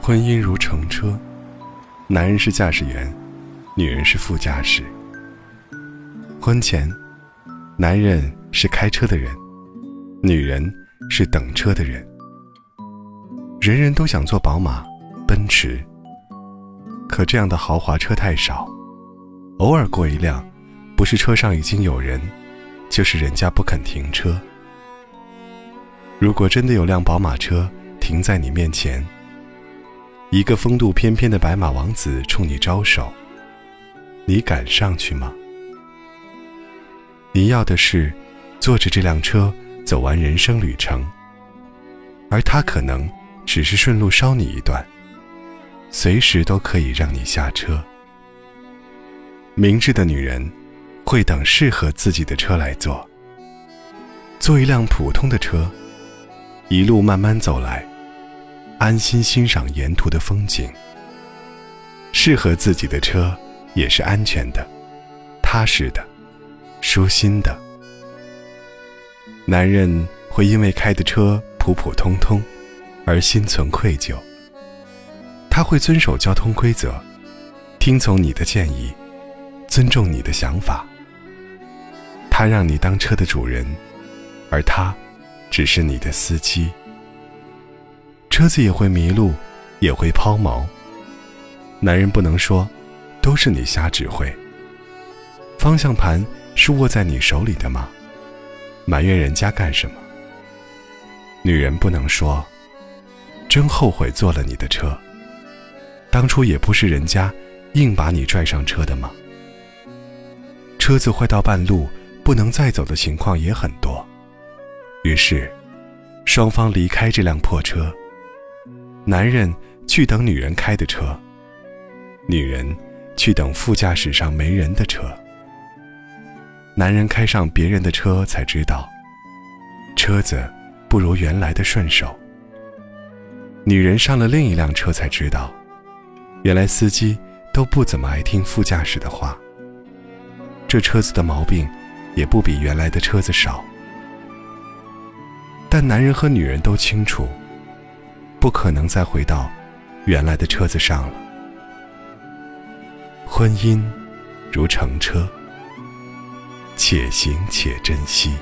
婚姻如乘车，男人是驾驶员，女人是副驾驶。婚前，男人是开车的人，女人是等车的人。人人都想坐宝马、奔驰，可这样的豪华车太少，偶尔过一辆，不是车上已经有人，就是人家不肯停车。如果真的有辆宝马车停在你面前，一个风度翩翩的白马王子冲你招手，你敢上去吗？你要的是坐着这辆车走完人生旅程，而他可能只是顺路捎你一段，随时都可以让你下车。明智的女人会等适合自己的车来坐，坐一辆普通的车，一路慢慢走来。安心欣赏沿途的风景。适合自己的车也是安全的、踏实的、舒心的。男人会因为开的车普普通通而心存愧疚。他会遵守交通规则，听从你的建议，尊重你的想法。他让你当车的主人，而他只是你的司机。车子也会迷路，也会抛锚。男人不能说，都是你瞎指挥。方向盘是握在你手里的吗？埋怨人家干什么？女人不能说，真后悔坐了你的车。当初也不是人家硬把你拽上车的吗？车子坏到半路不能再走的情况也很多。于是，双方离开这辆破车。男人去等女人开的车，女人去等副驾驶上没人的车。男人开上别人的车才知道，车子不如原来的顺手。女人上了另一辆车才知道，原来司机都不怎么爱听副驾驶的话。这车子的毛病也不比原来的车子少，但男人和女人都清楚。不可能再回到原来的车子上了。婚姻如乘车，且行且珍惜。